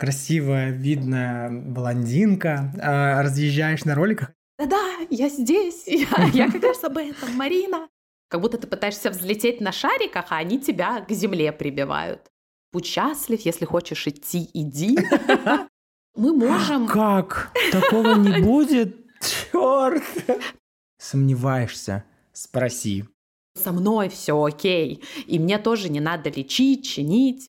красивая, видная блондинка, а, разъезжаешь на роликах. Да-да, я здесь, я, я как раз об этом, Марина. Как будто ты пытаешься взлететь на шариках, а они тебя к земле прибивают. Будь счастлив, если хочешь идти, иди. Мы можем... Как? Такого не будет? Черт! Сомневаешься? Спроси. Со мной все окей. И мне тоже не надо лечить, чинить.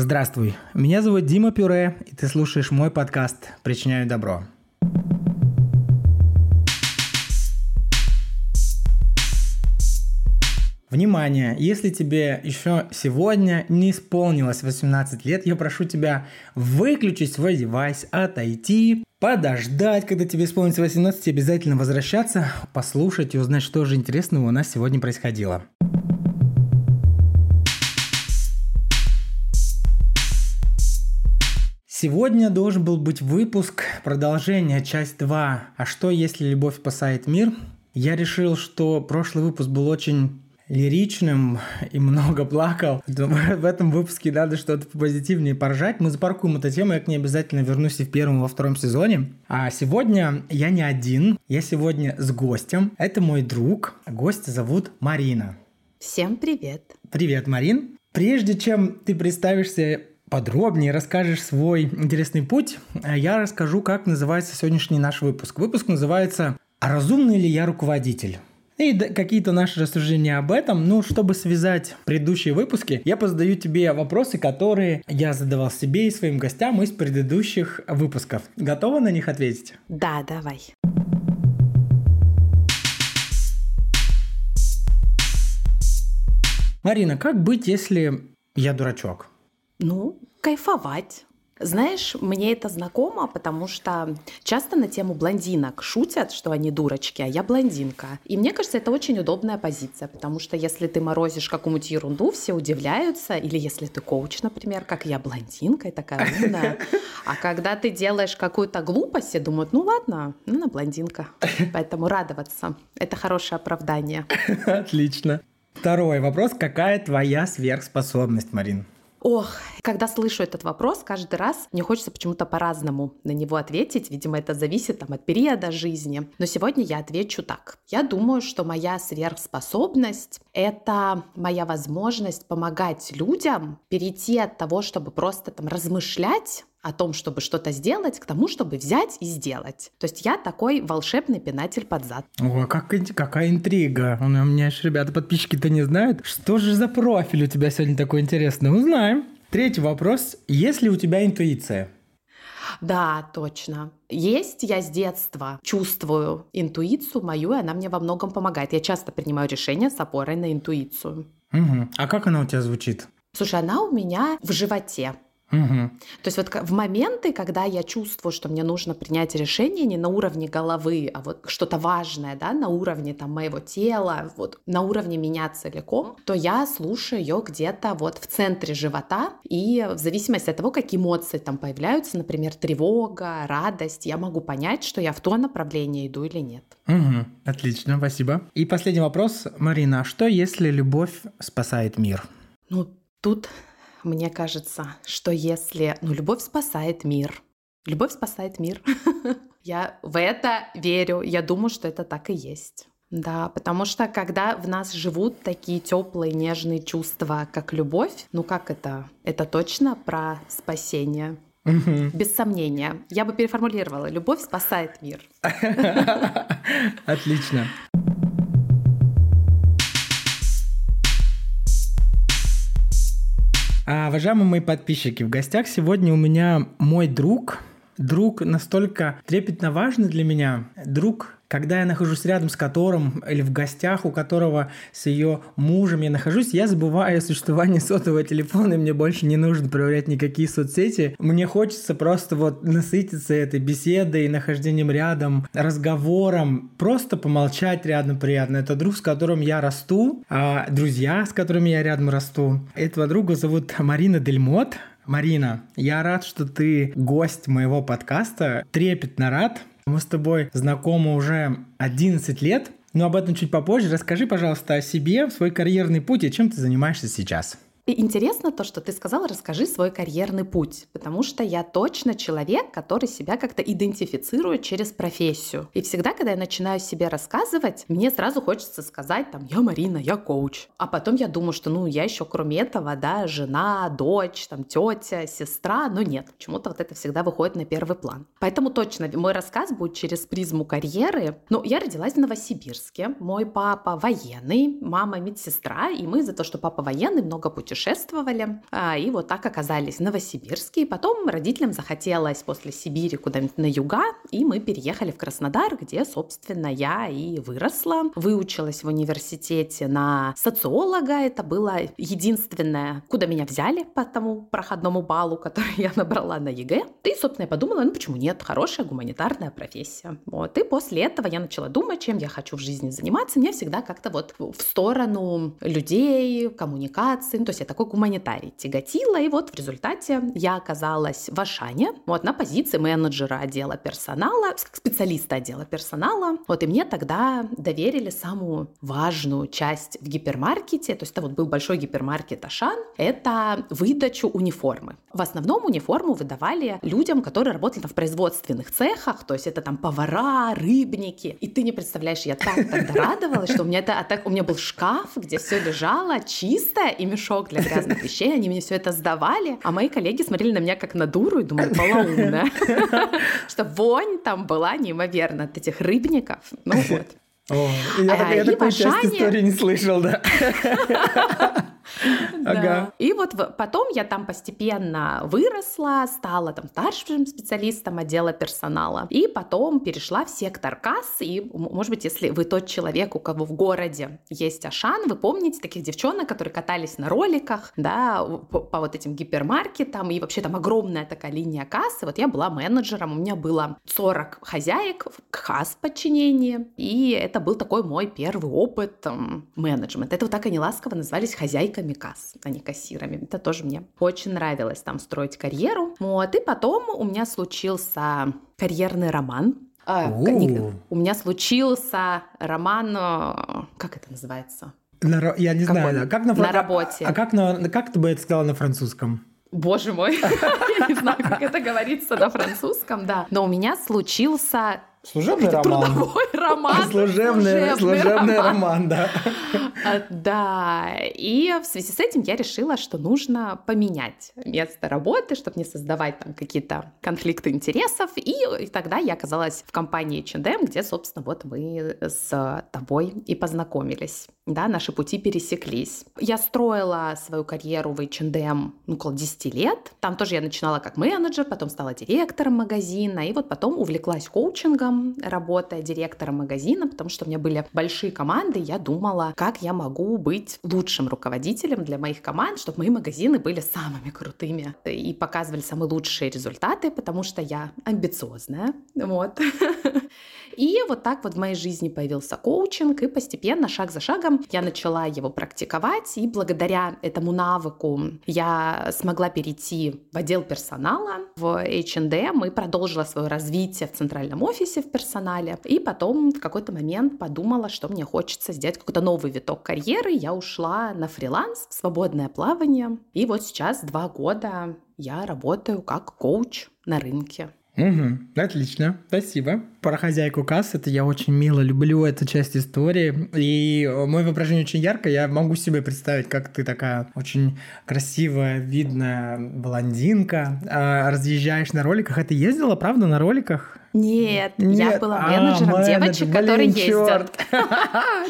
Здравствуй, меня зовут Дима Пюре, и ты слушаешь мой подкаст «Причиняю добро». Внимание! Если тебе еще сегодня не исполнилось 18 лет, я прошу тебя выключить свой девайс, отойти, подождать, когда тебе исполнится 18, и обязательно возвращаться, послушать и узнать, что же интересного у нас сегодня происходило. Сегодня должен был быть выпуск, продолжение, часть 2. А что, если любовь спасает мир? Я решил, что прошлый выпуск был очень лиричным и много плакал. В этом выпуске надо что-то позитивнее поржать. Мы запаркуем эту тему, я к ней обязательно вернусь и в первом, и во втором сезоне. А сегодня я не один, я сегодня с гостем. Это мой друг. Гостя зовут Марина. Всем привет. Привет, Марин. Прежде чем ты представишься подробнее расскажешь свой интересный путь, я расскажу, как называется сегодняшний наш выпуск. Выпуск называется «А разумный ли я руководитель?». И какие-то наши рассуждения об этом. Ну, чтобы связать предыдущие выпуски, я позадаю тебе вопросы, которые я задавал себе и своим гостям из предыдущих выпусков. Готова на них ответить? Да, давай. Марина, как быть, если я дурачок? Ну, кайфовать. Знаешь, мне это знакомо, потому что часто на тему блондинок шутят, что они дурочки, а я блондинка. И мне кажется, это очень удобная позиция, потому что если ты морозишь какую-нибудь ерунду, все удивляются, или если ты коуч, например, как я блондинка и такая умная, а когда ты делаешь какую-то глупость, все думают, ну ладно, ну она блондинка. Поэтому радоваться — это хорошее оправдание. Отлично. Второй вопрос. Какая твоя сверхспособность, Марин? Ох, когда слышу этот вопрос, каждый раз мне хочется почему-то по-разному на него ответить. Видимо, это зависит там, от периода жизни. Но сегодня я отвечу так. Я думаю, что моя сверхспособность — это моя возможность помогать людям перейти от того, чтобы просто там размышлять о том, чтобы что-то сделать, к тому, чтобы взять и сделать. То есть я такой волшебный пинатель под зад. О, как, какая интрига. У меня же ребята, подписчики-то не знают. Что же за профиль у тебя сегодня такой интересный? Узнаем. Третий вопрос. Есть ли у тебя интуиция? Да, точно. Есть, я с детства чувствую интуицию мою, и она мне во многом помогает. Я часто принимаю решения с опорой на интуицию. Угу. А как она у тебя звучит? Слушай, она у меня в животе. Угу. То есть вот в моменты, когда я чувствую, что мне нужно принять решение не на уровне головы, а вот что-то важное, да, на уровне там моего тела, вот на уровне меня целиком, то я слушаю ее где-то вот в центре живота, и в зависимости от того, какие эмоции там появляются, например, тревога, радость, я могу понять, что я в то направление иду или нет. Угу. Отлично, спасибо. И последний вопрос, Марина, а что если любовь спасает мир? Ну, тут мне кажется, что если... Ну, любовь спасает мир. Любовь спасает мир. Я в это верю. Я думаю, что это так и есть. Да, потому что когда в нас живут такие теплые, нежные чувства, как любовь, ну как это? Это точно про спасение. Без сомнения. Я бы переформулировала. Любовь спасает мир. Отлично. А, уважаемые мои подписчики, в гостях сегодня у меня мой друг, друг настолько трепетно важный для меня, друг когда я нахожусь рядом с которым или в гостях у которого с ее мужем я нахожусь, я забываю о существовании сотового телефона, и мне больше не нужно проверять никакие соцсети. Мне хочется просто вот насытиться этой беседой, нахождением рядом, разговором, просто помолчать рядом приятно. Это друг, с которым я расту, а друзья, с которыми я рядом расту. Этого друга зовут Марина Дельмот. Марина, я рад, что ты гость моего подкаста. Трепетно рад. Мы с тобой знакомы уже 11 лет. Но об этом чуть попозже. Расскажи, пожалуйста, о себе, свой карьерный путь и чем ты занимаешься сейчас. И интересно то, что ты сказала, расскажи свой карьерный путь, потому что я точно человек, который себя как-то идентифицирует через профессию. И всегда, когда я начинаю себе рассказывать, мне сразу хочется сказать, там, я Марина, я коуч. А потом я думаю, что, ну, я еще кроме этого, да, жена, дочь, там, тетя, сестра, но нет, почему-то вот это всегда выходит на первый план. Поэтому точно мой рассказ будет через призму карьеры. Ну, я родилась в Новосибирске, мой папа военный, мама медсестра, и мы за то, что папа военный, много путешествовали путешествовали, а, и вот так оказались в Новосибирске. И потом родителям захотелось после Сибири куда-нибудь на юга, и мы переехали в Краснодар, где, собственно, я и выросла. Выучилась в университете на социолога. Это было единственное, куда меня взяли по тому проходному баллу, который я набрала на ЕГЭ. И, собственно, я подумала, ну почему нет, хорошая гуманитарная профессия. Вот. И после этого я начала думать, чем я хочу в жизни заниматься. Мне всегда как-то вот в сторону людей, коммуникации, ну, то есть такой гуманитарий тяготила, и вот в результате я оказалась в Ашане, вот на позиции менеджера отдела персонала, специалиста отдела персонала, вот и мне тогда доверили самую важную часть в гипермаркете, то есть это вот был большой гипермаркет Ашан, это выдачу униформы. В основном униформу выдавали людям, которые работали в производственных цехах, то есть это там повара, рыбники, и ты не представляешь, я так тогда радовалась, что у меня это, а у меня был шкаф, где все лежало чисто, и мешок для для грязных вещей, они мне все это сдавали, а мои коллеги смотрели на меня как на дуру и думали, полоумная, что вонь там была неимоверно от этих рыбников. Ну вот. О, я, а, я такой часть истории не слышал, да. Ага. И вот потом я там постепенно выросла, стала там старшим специалистом отдела персонала. И потом перешла в сектор касс. И, может быть, если вы тот человек, у кого в городе есть Ашан, вы помните таких девчонок, которые катались на роликах, да, по, по вот этим гипермаркетам. И вообще там огромная такая линия кассы. Вот я была менеджером, у меня было 40 хозяек в касс подчинении. И это был такой мой первый опыт менеджмента. Это вот так они ласково назывались хозяйкой работниками касс, а не кассирами. Это тоже мне очень нравилось там строить карьеру. Вот, и потом у меня случился карьерный роман. А, у меня случился роман, э, как это называется? На, я не Какой? знаю, как на, на работе. А как, на, как ты бы это сказала на французском? Боже мой, я не знаю, как это говорится на французском, да. Но у меня случился Служебный роман. Трудовой роман. Служебный, служебный роман. роман, да. А, да, и в связи с этим я решила, что нужно поменять место работы, чтобы не создавать там какие-то конфликты интересов. И, и тогда я оказалась в компании H&M, где, собственно, вот мы с тобой и познакомились. Да, наши пути пересеклись. Я строила свою карьеру в H&M ну, около 10 лет. Там тоже я начинала как менеджер, потом стала директором магазина, и вот потом увлеклась коучингом, маркетингом, работая директором магазина, потому что у меня были большие команды, я думала, как я могу быть лучшим руководителем для моих команд, чтобы мои магазины были самыми крутыми и показывали самые лучшие результаты, потому что я амбициозная, вот. И вот так вот в моей жизни появился коучинг, и постепенно, шаг за шагом, я начала его практиковать, и благодаря этому навыку я смогла перейти в отдел персонала в H&M и продолжила свое развитие в центральном офисе в персонале. И потом в какой-то момент подумала, что мне хочется сделать какой-то новый виток карьеры. Я ушла на фриланс, в свободное плавание. И вот сейчас два года я работаю как коуч на рынке. Угу, отлично, спасибо. Про хозяйку кассы, это я очень мило люблю эту часть истории. И мое воображение очень ярко, я могу себе представить, как ты такая очень красивая, видная блондинка, а, разъезжаешь на роликах. А ты ездила, правда, на роликах? Нет, Нет. я была менеджером а, девочек, менеджер. которые Блин, ездят.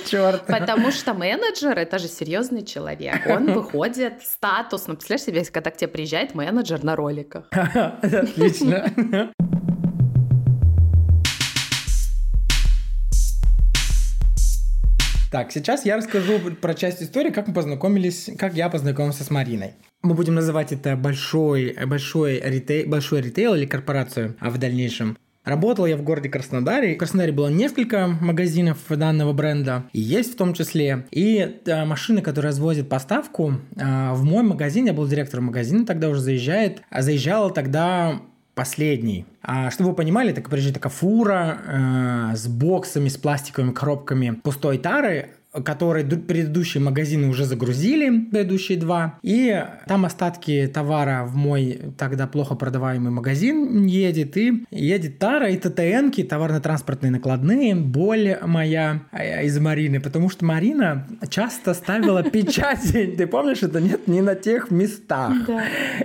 Черт. Потому что менеджер это же серьезный человек. Он выходит статусно. Представляешь себе, когда к тебе приезжает менеджер на роликах. Отлично. Так, сейчас я расскажу про часть истории, как мы познакомились, как я познакомился с Мариной. Мы будем называть это большой, большой, ритейл, большой ритейл или корпорацию а в дальнейшем. Работал я в городе Краснодаре. В Краснодаре было несколько магазинов данного бренда, и есть в том числе. И э, машины, которые развозят поставку, э, в мой магазин, я был директором магазина, тогда уже заезжает, а заезжала тогда последний. А, чтобы вы понимали, так приезжает такая фура э, с боксами, с пластиковыми коробками пустой тары, которые предыдущие магазины уже загрузили, предыдущие два, и там остатки товара в мой тогда плохо продаваемый магазин едет, и едет тара и ТТНки, товарно-транспортные накладные, боль моя э, из Марины, потому что Марина часто ставила печати, ты помнишь, это нет, не на тех местах.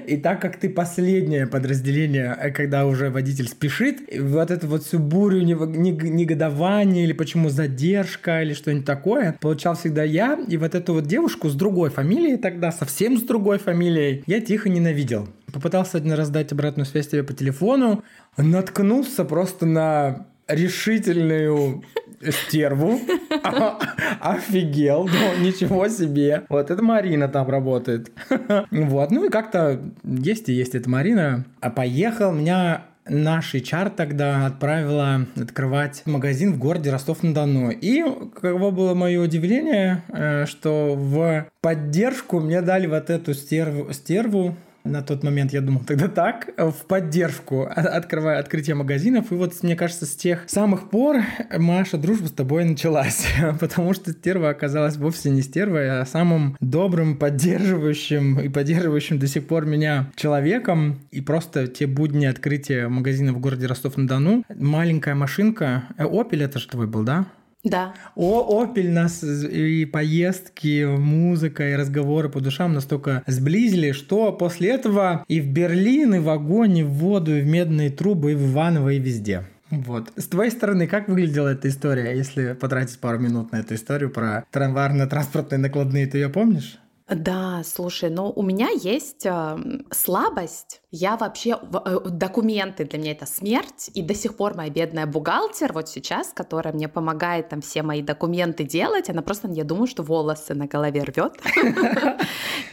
И так как ты последнее подразделение, э, когда уже водитель спешит, вот эту вот всю бурю негодования или почему задержка или что-нибудь такое, получал всегда я, и вот эту вот девушку с другой фамилией тогда, совсем с другой фамилией, я тихо ненавидел. Попытался один раз дать обратную связь тебе по телефону, наткнулся просто на решительную стерву. Офигел, ну ничего себе. Вот это Марина там работает. Вот, ну и как-то есть и есть эта Марина. А поехал, меня наш HR тогда отправила открывать магазин в городе Ростов-на-Дону. И каково было мое удивление, э, что в поддержку мне дали вот эту стерву, стерву на тот момент я думал тогда так, в поддержку, открывая открытие магазинов. И вот, мне кажется, с тех самых пор Маша дружба с тобой началась. Потому что стерва оказалась вовсе не стервой, а самым добрым, поддерживающим и поддерживающим до сих пор меня человеком. И просто те будни открытия магазина в городе Ростов-на-Дону. Маленькая машинка. Opel это же твой был, да? Да. О, Опель нас и поездки, музыка и разговоры по душам настолько сблизили, что после этого и в Берлин, и в огонь, и в воду, и в медные трубы, и в Иваново, и везде. Вот. С твоей стороны, как выглядела эта история, если потратить пару минут на эту историю про трамварно-транспортные накладные, ты ее помнишь? Да, слушай, но у меня есть э, слабость я вообще... Э, документы для меня это смерть, и до сих пор моя бедная бухгалтер вот сейчас, которая мне помогает там все мои документы делать, она просто, я думаю, что волосы на голове рвет.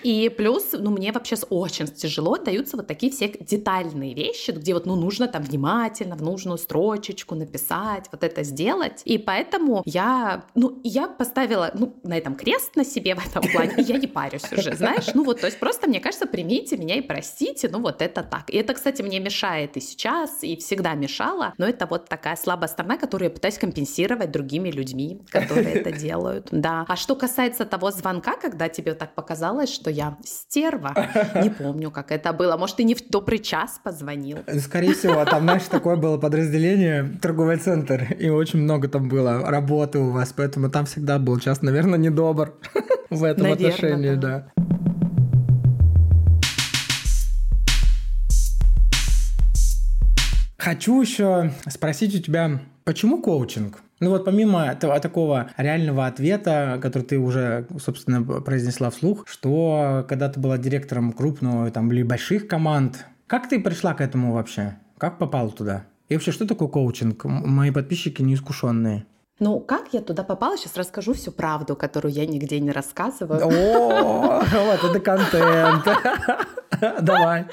И плюс, ну, мне вообще очень тяжело даются вот такие все детальные вещи, где вот, ну, нужно там внимательно в нужную строчечку написать, вот это сделать. И поэтому я, ну, я поставила, ну, на этом крест на себе в этом плане, и я не парюсь уже, знаешь, ну, вот, то есть просто, мне кажется, примите меня и простите, ну, вот это так. И это, кстати, мне мешает и сейчас, и всегда мешало, но это вот такая слабая сторона, которую я пытаюсь компенсировать другими людьми, которые это делают. Да. А что касается того звонка, когда тебе так показалось, что я стерва, не помню, как это было. Может, ты не в добрый час позвонил? Скорее всего, там, знаешь, такое было подразделение, торговый центр, и очень много там было работы у вас, поэтому там всегда был час, наверное, недобр в этом отношении, да. да. Хочу еще спросить у тебя, почему коучинг? Ну вот помимо этого, такого реального ответа, который ты уже, собственно, произнесла вслух, что когда ты была директором крупного там, или больших команд, как ты пришла к этому вообще? Как попала туда? И вообще, что такое коучинг? Мои подписчики неискушенные. Ну, как я туда попала, сейчас расскажу всю правду, которую я нигде не рассказываю. О, вот это контент. Давай.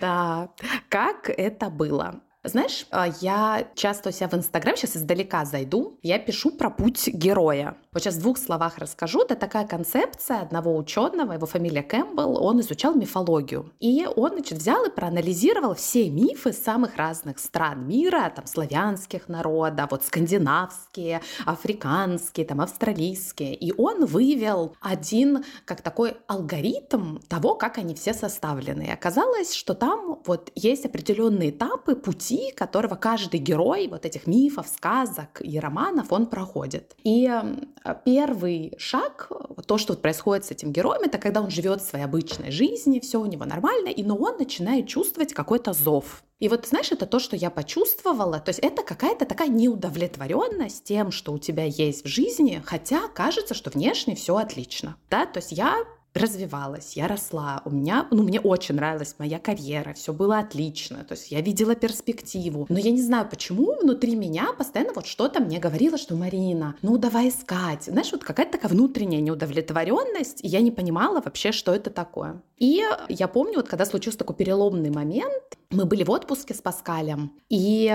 Да. Как это было? Знаешь, а, я часто у себя в Инстаграм, сейчас издалека зайду, я пишу про путь героя. Вот сейчас в двух словах расскажу. Это такая концепция одного ученого, его фамилия Кэмпбелл, он изучал мифологию. И он, значит, взял и проанализировал все мифы самых разных стран мира, там, славянских народов, вот скандинавские, африканские, там, австралийские. И он выявил один, как такой алгоритм того, как они все составлены. И оказалось, что там вот есть определенные этапы пути, которого каждый герой вот этих мифов, сказок и романов он проходит. И первый шаг, то, что происходит с этим героем, это когда он живет своей обычной жизнью, все у него нормально, и но он начинает чувствовать какой-то зов. И вот, знаешь, это то, что я почувствовала. То есть это какая-то такая неудовлетворенность тем, что у тебя есть в жизни, хотя кажется, что внешне все отлично. Да, то есть я развивалась, я росла, у меня, ну, мне очень нравилась моя карьера, все было отлично, то есть я видела перспективу, но я не знаю, почему внутри меня постоянно вот что-то мне говорило, что Марина, ну, давай искать, знаешь, вот какая-то такая внутренняя неудовлетворенность, и я не понимала вообще, что это такое. И я помню, вот когда случился такой переломный момент, мы были в отпуске с Паскалем, и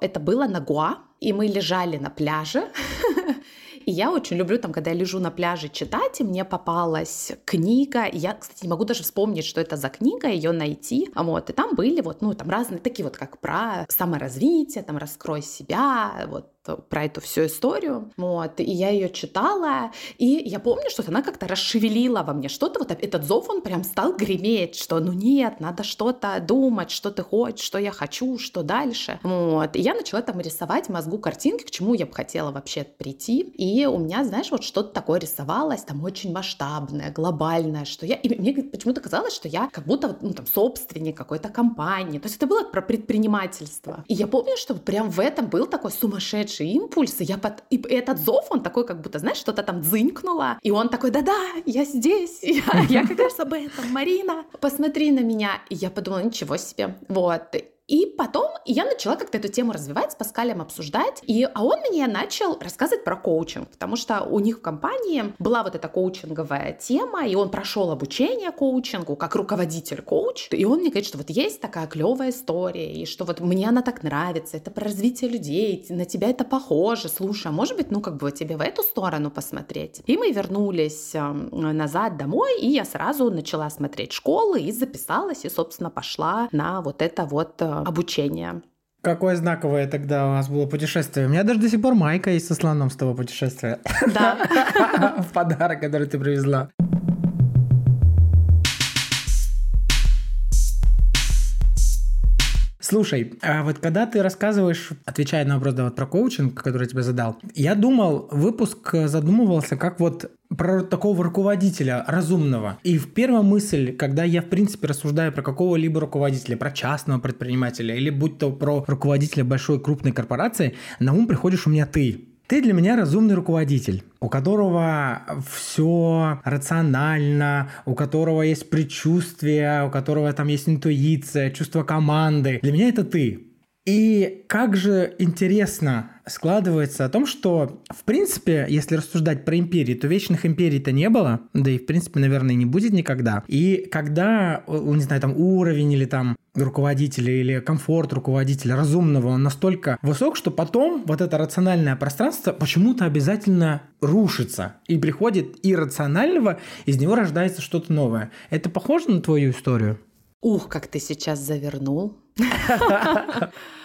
это было на Гуа, и мы лежали на пляже, И я очень люблю там, когда я лежу на пляже читать, и мне попалась книга. Я, кстати, не могу даже вспомнить, что это за книга, ее найти. Вот, и там были вот, ну, там разные такие вот, как про саморазвитие, там, раскрой себя, вот, про эту всю историю. Вот, и я ее читала, и я помню, что она как-то расшевелила во мне что-то, вот этот зов, он прям стал греметь, что ну нет, надо что-то думать, что ты хочешь, что я хочу, что дальше. Вот, и я начала там рисовать мозгу картинки, к чему я бы хотела вообще прийти, и у меня, знаешь, вот что-то такое рисовалось, там очень масштабное, глобальное, что я, и мне почему-то казалось, что я как будто, ну, там, собственник какой-то компании, то есть это было про предпринимательство. И я помню, что прям в этом был такой сумасшедший сумасшедшие импульсы. Я под... И этот зов, он такой, как будто, знаешь, что-то там дзынькнуло. И он такой, да-да, я здесь, я, я как раз об этом, Марина, посмотри на меня. И я подумала, ничего себе. Вот. И потом я начала как-то эту тему развивать, с Паскалем обсуждать, и, а он мне начал рассказывать про коучинг, потому что у них в компании была вот эта коучинговая тема, и он прошел обучение коучингу как руководитель коуч, и он мне говорит, что вот есть такая клевая история, и что вот мне она так нравится, это про развитие людей, на тебя это похоже, слушай, а может быть, ну как бы тебе в эту сторону посмотреть? И мы вернулись эм, назад домой, и я сразу начала смотреть школы и записалась, и, собственно, пошла на вот это вот э, обучения. Какое знаковое тогда у вас было путешествие. У меня даже до сих пор майка есть со слоном с того путешествия. Да. В подарок, который ты привезла. Слушай, а вот когда ты рассказываешь, отвечая на вопрос да, вот про коучинг, который я тебе задал, я думал, выпуск задумывался как вот про такого руководителя разумного. И в первая мысль, когда я, в принципе, рассуждаю про какого-либо руководителя, про частного предпринимателя, или будь то про руководителя большой крупной корпорации, на ум приходишь у меня ты. Ты для меня разумный руководитель, у которого все рационально, у которого есть предчувствие, у которого там есть интуиция, чувство команды. Для меня это ты. И как же интересно складывается о том, что, в принципе, если рассуждать про империи, то вечных империй-то не было, да и, в принципе, наверное, не будет никогда. И когда, не знаю, там уровень или там руководителя или комфорт руководителя разумного, он настолько высок, что потом вот это рациональное пространство почему-то обязательно рушится. И приходит иррационального, из него рождается что-то новое. Это похоже на твою историю? Ух, как ты сейчас завернул.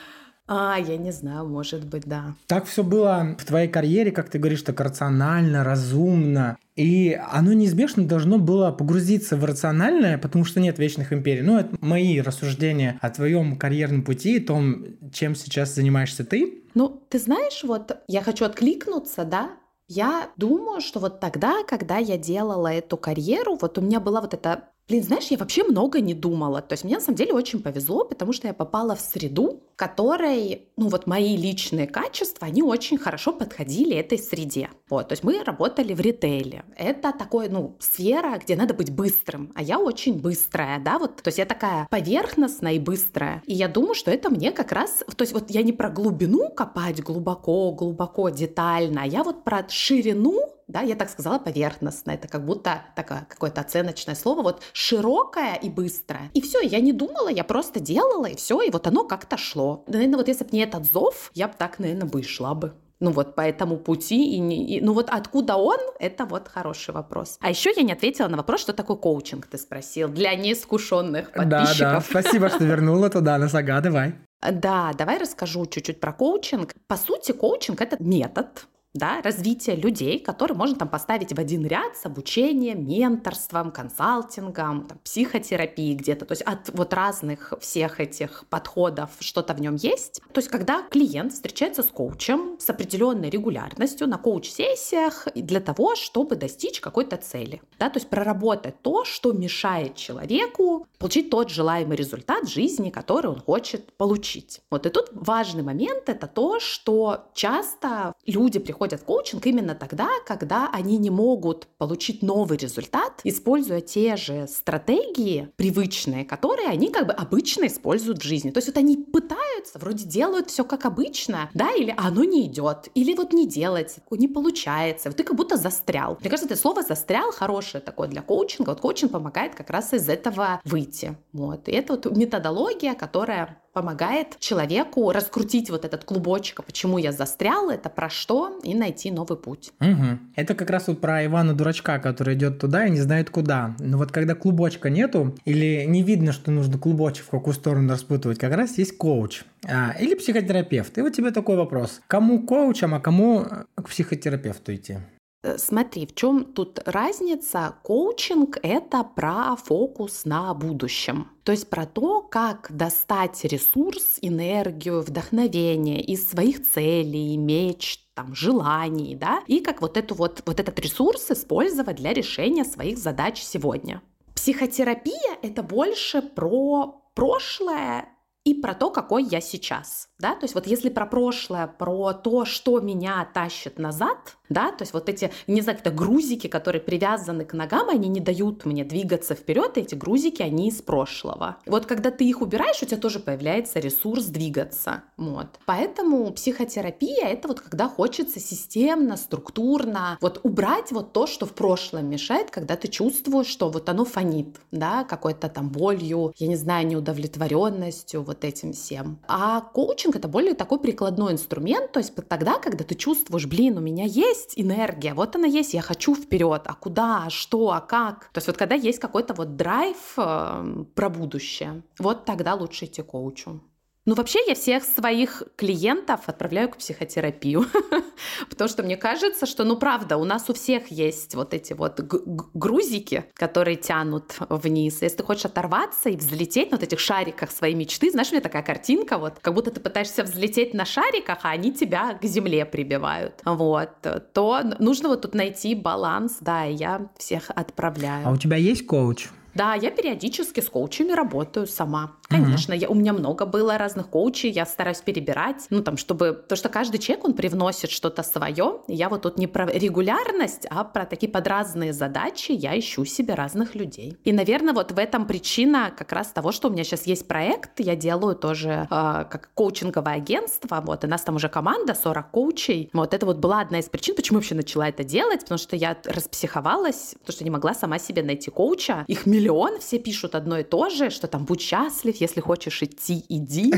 А, я не знаю, может быть, да. Так все было в твоей карьере, как ты говоришь, так рационально, разумно. И оно неизбежно должно было погрузиться в рациональное, потому что нет вечных империй. Ну, это мои рассуждения о твоем карьерном пути, о том, чем сейчас занимаешься ты. Ну, ты знаешь, вот я хочу откликнуться, да, я думаю, что вот тогда, когда я делала эту карьеру, вот у меня была вот эта Блин, знаешь, я вообще много не думала. То есть мне на самом деле очень повезло, потому что я попала в среду, которой, ну вот мои личные качества, они очень хорошо подходили этой среде. Вот, то есть мы работали в ритейле. Это такое, ну, сфера, где надо быть быстрым, а я очень быстрая, да, вот, то есть я такая поверхностная и быстрая. И я думаю, что это мне как раз, то есть вот я не про глубину копать глубоко, глубоко, детально, а я вот про ширину да, я так сказала поверхностно, это как будто такое какое-то оценочное слово, вот широкое и быстрое. И все, я не думала, я просто делала, и все, и вот оно как-то шло. Наверное, вот если бы не этот зов, я бы так, наверное, бы и шла бы. Ну вот по этому пути и, не, и ну вот откуда он это вот хороший вопрос. А еще я не ответила на вопрос что такое коучинг ты спросил для неискушенных подписчиков да. да спасибо что вернула туда на сага давай да давай расскажу чуть-чуть про коучинг. По сути коучинг это метод да, развития людей, которые можно там поставить в один ряд с обучением, менторством, консалтингом, там, психотерапией где-то. То есть от вот разных всех этих подходов что-то в нем есть. То есть когда клиент встречается с коучем с определенной регулярностью на коуч-сессиях для того, чтобы достичь какой-то цели. Да, то есть проработать то, что мешает человеку получить тот желаемый результат жизни, который он хочет получить. Вот и тут важный момент это то, что часто люди приходят приходят в коучинг именно тогда, когда они не могут получить новый результат, используя те же стратегии привычные, которые они как бы обычно используют в жизни. То есть вот они пытаются, вроде делают все как обычно, да, или оно не идет, или вот не делается, не получается, вот ты как будто застрял. Мне кажется, это слово застрял хорошее такое для коучинга. Вот коучинг помогает как раз из этого выйти. Вот. И это вот методология, которая помогает человеку раскрутить вот этот клубочек, а почему я застрял, это про что, и найти новый путь. Угу. Это как раз вот про Ивана Дурачка, который идет туда и не знает куда. Но вот когда клубочка нету, или не видно, что нужно клубочек в какую сторону распутывать, как раз есть коуч а, или психотерапевт. И вот тебе такой вопрос. Кому коучам, а кому к психотерапевту идти? Э, смотри, в чем тут разница? Коучинг – это про фокус на будущем. То есть про то, как достать ресурс, энергию, вдохновение из своих целей, мечт, там, желаний, да, и как вот, эту вот, вот этот ресурс использовать для решения своих задач сегодня. Психотерапия – это больше про прошлое и про то, какой я сейчас, да, то есть вот если про прошлое, про то, что меня тащит назад, да, то есть вот эти, не знаю, это грузики, которые привязаны к ногам, они не дают мне двигаться вперед, эти грузики, они из прошлого. Вот когда ты их убираешь, у тебя тоже появляется ресурс двигаться, вот. Поэтому психотерапия — это вот когда хочется системно, структурно вот убрать вот то, что в прошлом мешает, когда ты чувствуешь, что вот оно фонит, да, какой-то там болью, я не знаю, неудовлетворенностью, вот этим всем. А коучинг — это более такой прикладной инструмент, то есть тогда, когда ты чувствуешь, блин, у меня есть энергия, вот она есть, я хочу вперед, а куда, а что, а как. То есть вот когда есть какой-то вот драйв э, про будущее, вот тогда лучше идти к коучу. Ну, вообще, я всех своих клиентов отправляю к психотерапию, потому что мне кажется, что, ну, правда, у нас у всех есть вот эти вот грузики, которые тянут вниз. Если ты хочешь оторваться и взлететь на вот этих шариках своей мечты, знаешь, у меня такая картинка, вот, как будто ты пытаешься взлететь на шариках, а они тебя к земле прибивают. Вот, то нужно вот тут найти баланс, да, и я всех отправляю. А у тебя есть коуч? Да, я периодически с коучами работаю сама. Конечно, я, у меня много было разных коучей, я стараюсь перебирать, ну там, чтобы, то что каждый человек, он привносит что-то свое. Я вот тут не про регулярность, а про такие подразные задачи я ищу себе разных людей. И, наверное, вот в этом причина как раз того, что у меня сейчас есть проект, я делаю тоже э, как коучинговое агентство, вот, и нас там уже команда, 40 коучей. Вот это вот была одна из причин, почему я вообще начала это делать, потому что я распсиховалась, потому что не могла сама себе найти коуча. Их миллион, все пишут одно и то же, что там будь счастлив, если хочешь идти, иди.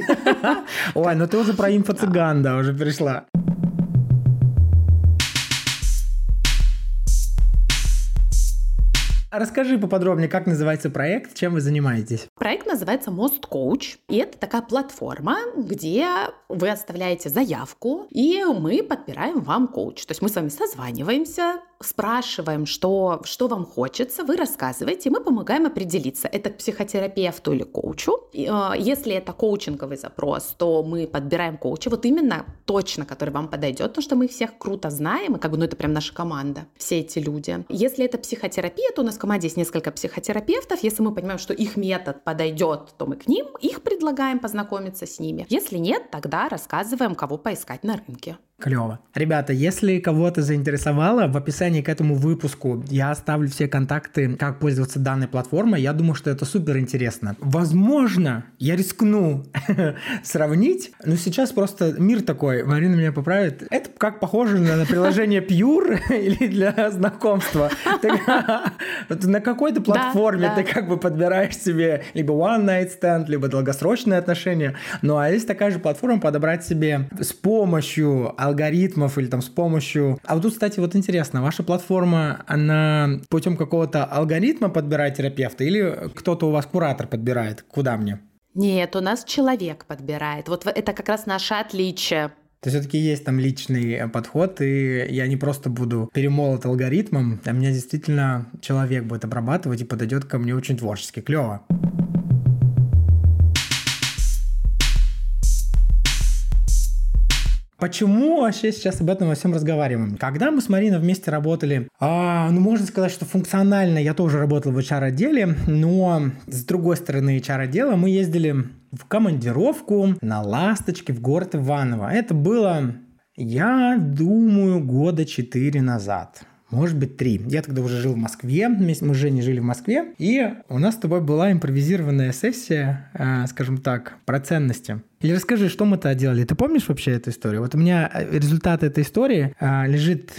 Ой, ну ты уже про инфо-цыган, да, уже пришла. Расскажи поподробнее, как называется проект, чем вы занимаетесь. Проект называется Мост Коуч, и это такая платформа, где вы оставляете заявку, и мы подбираем вам коуч. То есть мы с вами созваниваемся, спрашиваем, что, что вам хочется, вы рассказываете, и мы помогаем определиться, это к психотерапевту или коучу. Э, если это коучинговый запрос, то мы подбираем коуча, вот именно точно, который вам подойдет, потому что мы всех круто знаем, и как бы, ну, это прям наша команда, все эти люди. Если это психотерапия, то у нас команде есть несколько психотерапевтов, если мы понимаем, что их метод подойдет, то мы к ним их предлагаем познакомиться с ними. Если нет, тогда рассказываем, кого поискать на рынке. Клево. Ребята, если кого-то заинтересовало, в описании к этому выпуску я оставлю все контакты, как пользоваться данной платформой. Я думаю, что это супер интересно. Возможно, я рискну сравнить, но сейчас просто мир такой, Марина меня поправит. Это как похоже на приложение Pure или для знакомства. На какой-то платформе ты как бы подбираешь себе либо one night stand, либо долгосрочные отношения. Ну а есть такая же платформа подобрать себе с помощью алгоритмов или там с помощью... А вот тут, кстати, вот интересно, ваша платформа, она путем какого-то алгоритма подбирает терапевта или кто-то у вас куратор подбирает? Куда мне? Нет, у нас человек подбирает. Вот это как раз наше отличие. То все-таки есть там личный подход, и я не просто буду перемолот алгоритмом, а меня действительно человек будет обрабатывать и подойдет ко мне очень творчески. Клево. Почему вообще сейчас об этом во всем разговариваем? Когда мы с Мариной вместе работали, а, ну, можно сказать, что функционально я тоже работал в HR-отделе, но с другой стороны HR-отдела мы ездили в командировку на «Ласточке» в город Иваново. Это было, я думаю, года четыре назад может быть, три. Я тогда уже жил в Москве, мы с Женей жили в Москве, и у нас с тобой была импровизированная сессия, э, скажем так, про ценности. Или расскажи, что мы-то делали. Ты помнишь вообще эту историю? Вот у меня э, результат этой истории э, лежит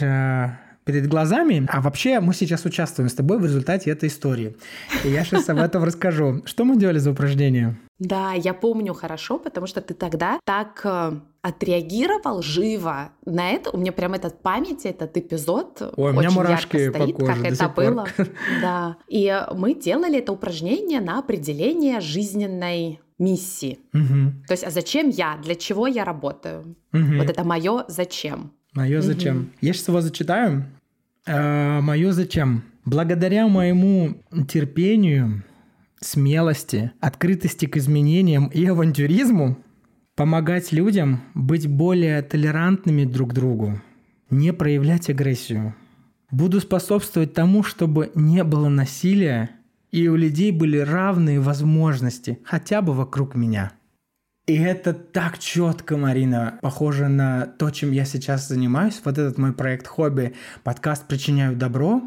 перед глазами. А вообще мы сейчас участвуем с тобой в результате этой истории. И я сейчас об этом расскажу. Что мы делали за упражнение? Да, я помню хорошо, потому что ты тогда так отреагировал живо на это. У меня прям этот память, этот эпизод Ой, у меня мурашки стоит, по коже как это было. Да. И мы делали это упражнение на определение жизненной миссии. Угу. То есть, а зачем я? Для чего я работаю? Угу. Вот это мое зачем. Мое зачем. Угу. Я сейчас его зачитаю. Э, мое зачем. Благодаря моему терпению, смелости, открытости к изменениям и авантюризму помогать людям быть более толерантными друг к другу, не проявлять агрессию. Буду способствовать тому, чтобы не было насилия и у людей были равные возможности хотя бы вокруг меня. И это так четко, Марина, похоже на то, чем я сейчас занимаюсь. Вот этот мой проект хобби, подкаст «Причиняю добро».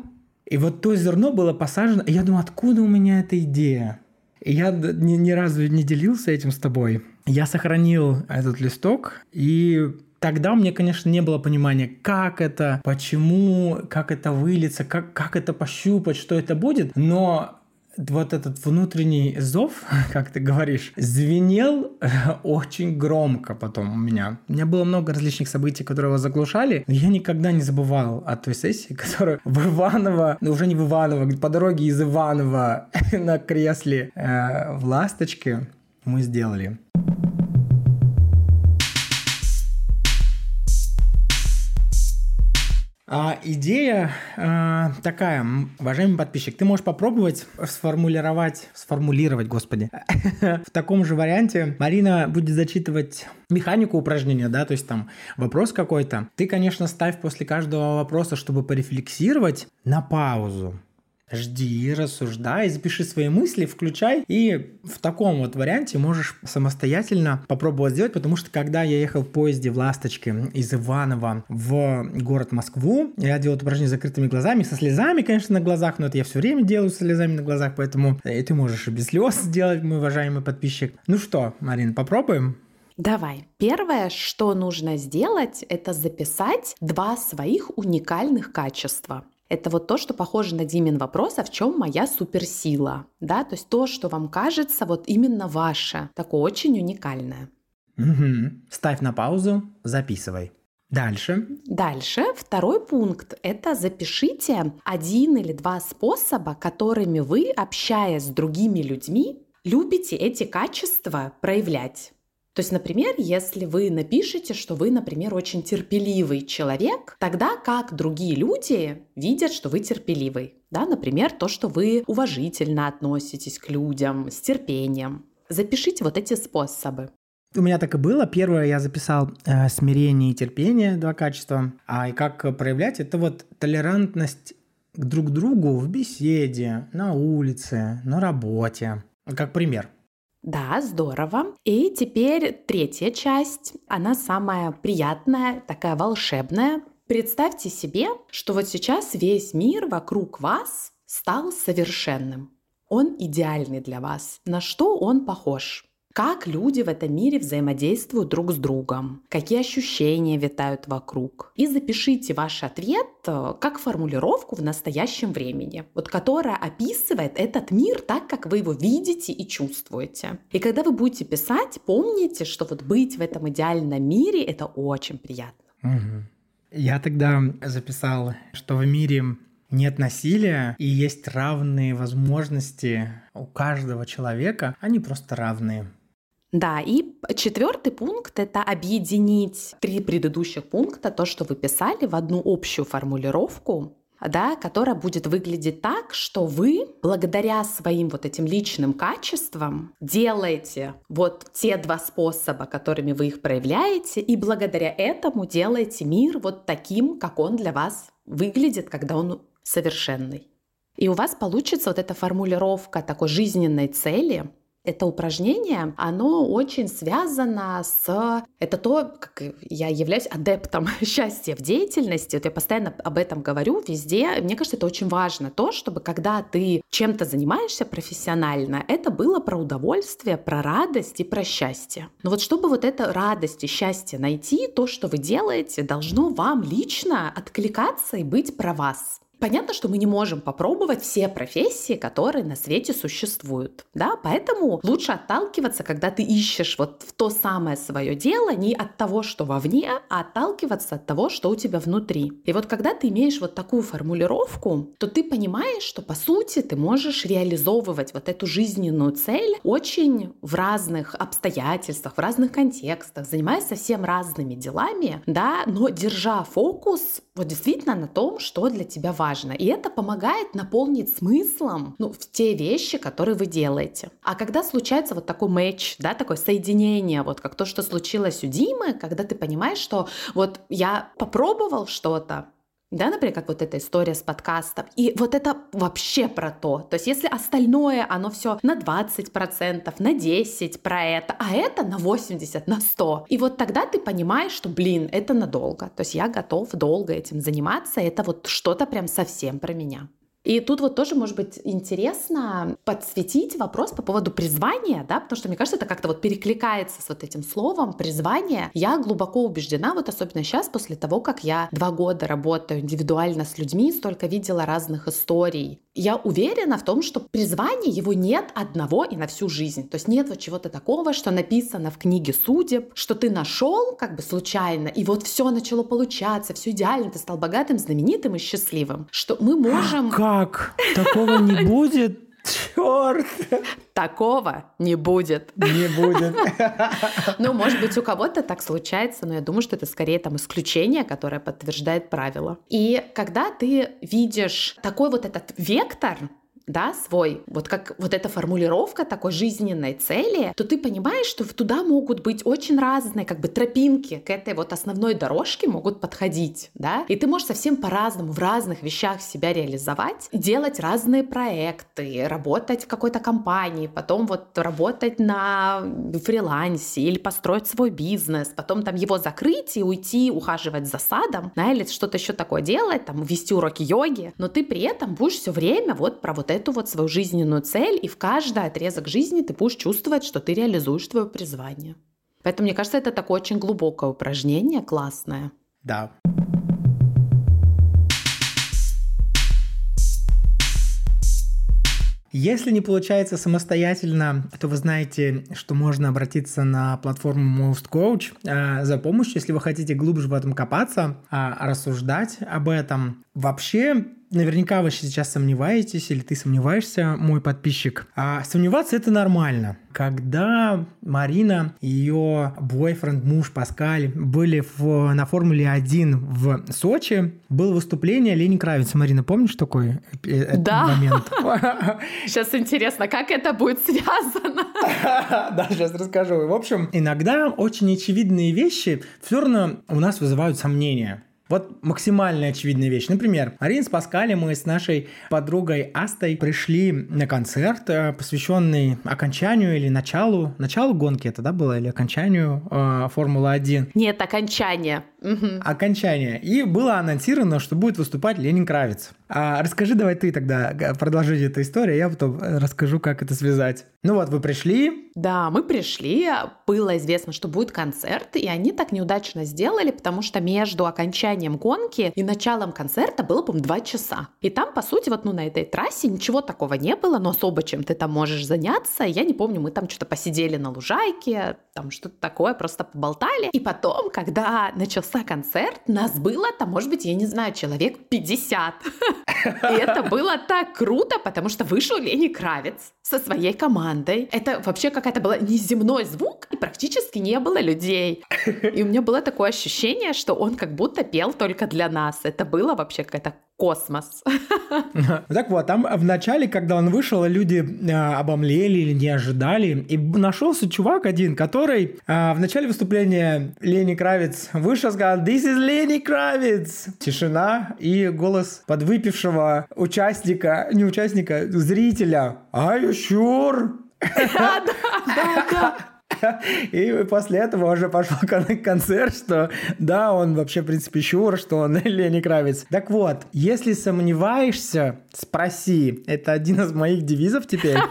И вот то зерно было посажено, и я думаю, откуда у меня эта идея? И я ни, ни разу не делился этим с тобой. Я сохранил этот листок, и Тогда у меня, конечно, не было понимания, как это, почему, как это выльется, как, как это пощупать, что это будет. Но вот этот внутренний зов, как ты говоришь, звенел очень громко потом у меня. У меня было много различных событий, которые его заглушали, но я никогда не забывал о той сессии, которую в Иваново, ну уже не в Иваново, по дороге из Иванова на кресле э, в «Ласточке» мы сделали. А, идея а, такая, уважаемый подписчик, ты можешь попробовать сформулировать, сформулировать, господи, в таком же варианте. Марина будет зачитывать механику упражнения, да, то есть там вопрос какой-то. Ты, конечно, ставь после каждого вопроса, чтобы порефлексировать, на паузу жди, рассуждай, запиши свои мысли, включай, и в таком вот варианте можешь самостоятельно попробовать сделать, потому что когда я ехал в поезде в Ласточке из Иванова в город Москву, я делал упражнение с закрытыми глазами, со слезами, конечно, на глазах, но это я все время делаю с слезами на глазах, поэтому и ты можешь и без слез сделать, мой уважаемый подписчик. Ну что, Марин, попробуем? Давай. Первое, что нужно сделать, это записать два своих уникальных качества. Это вот то, что похоже на Димин вопрос, а в чем моя суперсила? Да, то есть то, что вам кажется вот именно ваше, такое очень уникальное. Угу. Ставь на паузу, записывай. Дальше. Дальше второй пункт – это запишите один или два способа, которыми вы, общаясь с другими людьми, любите эти качества проявлять. То есть, например, если вы напишете, что вы, например, очень терпеливый человек, тогда как другие люди видят, что вы терпеливый? Да, например, то, что вы уважительно относитесь к людям, с терпением. Запишите вот эти способы. У меня так и было. Первое я записал э, смирение и терпение, два качества. А и как проявлять, это вот толерантность друг к другу в беседе, на улице, на работе. Как пример. Да, здорово. И теперь третья часть, она самая приятная, такая волшебная. Представьте себе, что вот сейчас весь мир вокруг вас стал совершенным. Он идеальный для вас. На что он похож? Как люди в этом мире взаимодействуют друг с другом, какие ощущения витают вокруг. И запишите ваш ответ э, как формулировку в настоящем времени, вот которая описывает этот мир так, как вы его видите и чувствуете. И когда вы будете писать, помните, что вот быть в этом идеальном мире это очень приятно. Угу. Я тогда записал, что в мире нет насилия и есть равные возможности у каждого человека, они просто равные. Да, и четвертый пункт — это объединить три предыдущих пункта, то, что вы писали, в одну общую формулировку, да, которая будет выглядеть так, что вы благодаря своим вот этим личным качествам делаете вот те два способа, которыми вы их проявляете, и благодаря этому делаете мир вот таким, как он для вас выглядит, когда он совершенный. И у вас получится вот эта формулировка такой жизненной цели, это упражнение, оно очень связано с... Это то, как я являюсь адептом счастья в деятельности. Вот я постоянно об этом говорю везде. Мне кажется, это очень важно. То, чтобы когда ты чем-то занимаешься профессионально, это было про удовольствие, про радость и про счастье. Но вот чтобы вот это радость и счастье найти, то, что вы делаете, должно вам лично откликаться и быть про вас. Понятно, что мы не можем попробовать все профессии, которые на свете существуют, да, поэтому лучше отталкиваться, когда ты ищешь вот в то самое свое дело, не от того, что вовне, а отталкиваться от того, что у тебя внутри. И вот когда ты имеешь вот такую формулировку, то ты понимаешь, что по сути ты можешь реализовывать вот эту жизненную цель очень в разных обстоятельствах, в разных контекстах, занимаясь совсем разными делами, да, но держа фокус вот действительно на том, что для тебя важно важно. И это помогает наполнить смыслом ну, в те вещи, которые вы делаете. А когда случается вот такой матч, да, такое соединение, вот как то, что случилось у Димы, когда ты понимаешь, что вот я попробовал что-то, да, например, как вот эта история с подкастом. И вот это вообще про то. То есть если остальное, оно все на 20%, на 10% про это, а это на 80%, на 100%. И вот тогда ты понимаешь, что, блин, это надолго. То есть я готов долго этим заниматься. Это вот что-то прям совсем про меня. И тут вот тоже может быть интересно подсветить вопрос по поводу призвания, да, потому что мне кажется, это как-то вот перекликается с вот этим словом призвание. Я глубоко убеждена, вот особенно сейчас, после того, как я два года работаю индивидуально с людьми, столько видела разных историй я уверена в том, что призвания его нет одного и на всю жизнь. То есть нет вот чего-то такого, что написано в книге судеб, что ты нашел как бы случайно, и вот все начало получаться, все идеально, ты стал богатым, знаменитым и счастливым. Что мы можем... Как? Такого не будет? Черт! Такого не будет. Не будет. Ну, может быть, у кого-то так случается, но я думаю, что это скорее там исключение, которое подтверждает правило. И когда ты видишь такой вот этот вектор, да, свой, вот как вот эта формулировка такой жизненной цели, то ты понимаешь, что туда могут быть очень разные как бы тропинки к этой вот основной дорожке могут подходить, да, и ты можешь совсем по-разному в разных вещах себя реализовать, делать разные проекты, работать в какой-то компании, потом вот работать на фрилансе или построить свой бизнес, потом там его закрыть и уйти ухаживать за садом, да, или что-то еще такое делать, там вести уроки йоги, но ты при этом будешь все время вот про вот это эту вот свою жизненную цель, и в каждый отрезок жизни ты будешь чувствовать, что ты реализуешь твое призвание. Поэтому, мне кажется, это такое очень глубокое упражнение, классное. Да. Если не получается самостоятельно, то вы знаете, что можно обратиться на платформу Most Coach э, за помощью, если вы хотите глубже в этом копаться, э, рассуждать об этом. Вообще, наверняка вы сейчас сомневаетесь, или ты сомневаешься, мой подписчик. А сомневаться это нормально. Когда Марина и ее бойфренд, муж Паскаль были в, на Формуле 1 в Сочи, было выступление Лени Кравица. Марина, помнишь такой э, этот да. момент? Сейчас интересно, как это будет связано? Да, сейчас расскажу. В общем, иногда очень очевидные вещи все равно у нас вызывают сомнения. Вот максимально очевидная вещь. Например, Арин с Паскали мы с нашей подругой Астой пришли на концерт, э, посвященный окончанию или началу, началу гонки это, да, было, или окончанию э, Формулы-1? Нет, окончание. Угу. Окончание. И было анонсировано, что будет выступать Ленин Кравец. А расскажи давай ты тогда, продолжи эту историю, я потом э, расскажу, как это связать. Ну вот, вы пришли. Да, мы пришли, было известно, что будет концерт, и они так неудачно сделали, потому что между окончанием гонки и началом концерта было, по-моему, два часа. И там, по сути, вот ну на этой трассе ничего такого не было, но особо чем ты там можешь заняться. Я не помню, мы там что-то посидели на лужайке, там что-то такое, просто поболтали. И потом, когда начался концерт, нас было там, может быть, я не знаю, человек 50. И это было так круто, потому что вышел Лени Кравец со своей командой. Это вообще какая-то была неземной звук, и практически не было людей. И у меня было такое ощущение, что он как будто пел только для нас. Это было вообще какая-то космос. Так вот, там в начале, когда он вышел, люди э, обомлели или не ожидали. И нашелся чувак один, который э, в начале выступления Лени Кравец вышел, сказал «This is Лени Кравец!» Тишина и голос подвыпившего участника, не участника, зрителя «Are you sure?» Да, да, да. И после этого уже пошел концерт, что да, он вообще, в принципе, щур, что он Лени Кравец. Так вот, если сомневаешься, спроси. Это один из моих девизов теперь.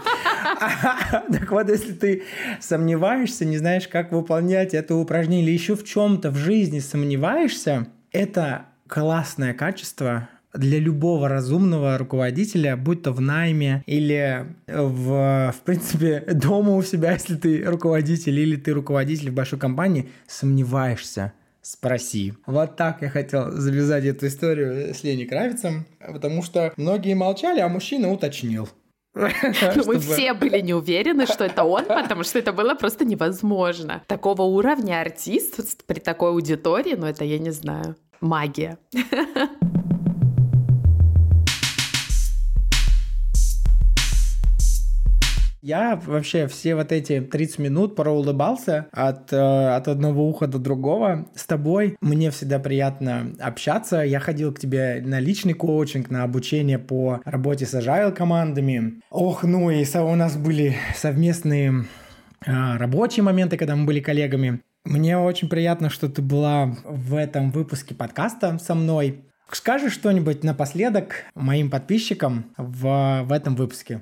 Так вот, если ты сомневаешься, не знаешь, как выполнять это упражнение, или еще в чем-то в жизни сомневаешься, это классное качество, для любого разумного руководителя, будь то в найме или в, в принципе, дома у себя, если ты руководитель или ты руководитель в большой компании, сомневаешься, спроси. Вот так я хотел завязать эту историю с Леней Кравицем, потому что многие молчали, а мужчина уточнил. Мы все были не уверены, что это он, потому что это было просто невозможно. Такого уровня артист при такой аудитории, ну это я не знаю, магия. Я вообще все вот эти 30 минут проулыбался от, э, от одного уха до другого. С тобой мне всегда приятно общаться. Я ходил к тебе на личный коучинг, на обучение по работе с agile командами. Ох, ну и у нас были совместные э, рабочие моменты, когда мы были коллегами. Мне очень приятно, что ты была в этом выпуске подкаста со мной. Скажи что-нибудь напоследок моим подписчикам в, в этом выпуске.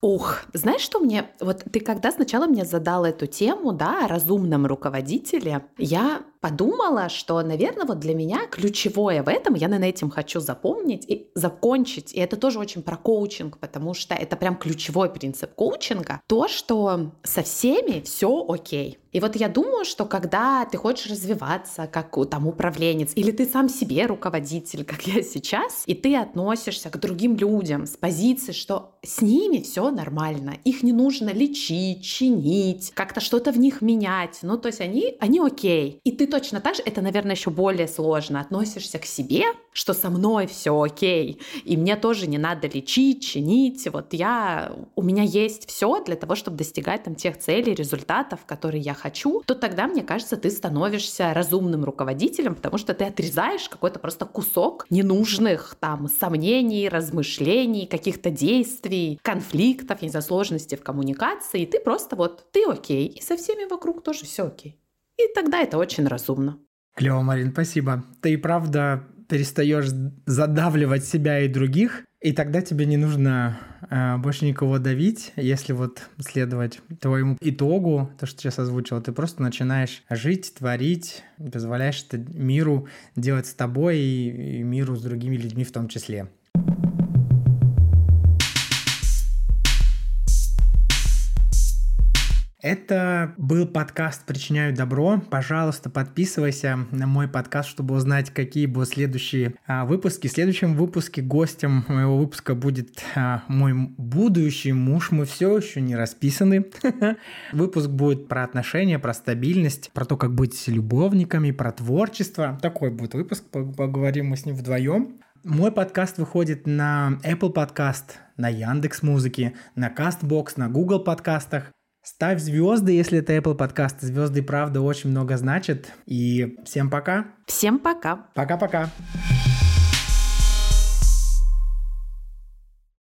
Ух, знаешь, что мне... Вот ты когда сначала мне задал эту тему, да, о разумном руководителе, я подумала, что, наверное, вот для меня ключевое в этом, я, наверное, этим хочу запомнить и закончить, и это тоже очень про коучинг, потому что это прям ключевой принцип коучинга, то, что со всеми все окей. И вот я думаю, что когда ты хочешь развиваться как там управленец, или ты сам себе руководитель, как я сейчас, и ты относишься к другим людям с позиции, что с ними все нормально, их не нужно лечить, чинить, как-то что-то в них менять, ну то есть они, они окей. И ты точно так же, это, наверное, еще более сложно, относишься к себе, что со мной все окей, и мне тоже не надо лечить, чинить, вот я, у меня есть все для того, чтобы достигать там тех целей, результатов, которые я хочу, то тогда, мне кажется, ты становишься разумным руководителем, потому что ты отрезаешь какой-то просто кусок ненужных там сомнений, размышлений, каких-то действий, конфликтов, я не знаю, сложностей в коммуникации, и ты просто вот, ты окей, и со всеми вокруг тоже все окей. И тогда это очень разумно. Клево, Марин, спасибо. Ты и правда перестаешь задавливать себя и других, и тогда тебе не нужно э, больше никого давить, если вот следовать твоему итогу, то, что сейчас озвучил, ты просто начинаешь жить, творить, позволяешь это миру делать с тобой и, и миру с другими людьми в том числе. Это был подкаст «Причиняю добро». Пожалуйста, подписывайся на мой подкаст, чтобы узнать, какие будут следующие а, выпуски. В следующем выпуске гостем моего выпуска будет а, мой будущий муж. Мы все еще не расписаны. Выпуск будет про отношения, про стабильность, про то, как быть любовниками, про творчество. Такой будет выпуск, поговорим мы с ним вдвоем. Мой подкаст выходит на Apple Podcast, на Яндекс Музыки, на Castbox, на Google подкастах. Ставь звезды, если это Apple подкаст. Звезды, правда, очень много значит. И всем пока. Всем пока. Пока-пока.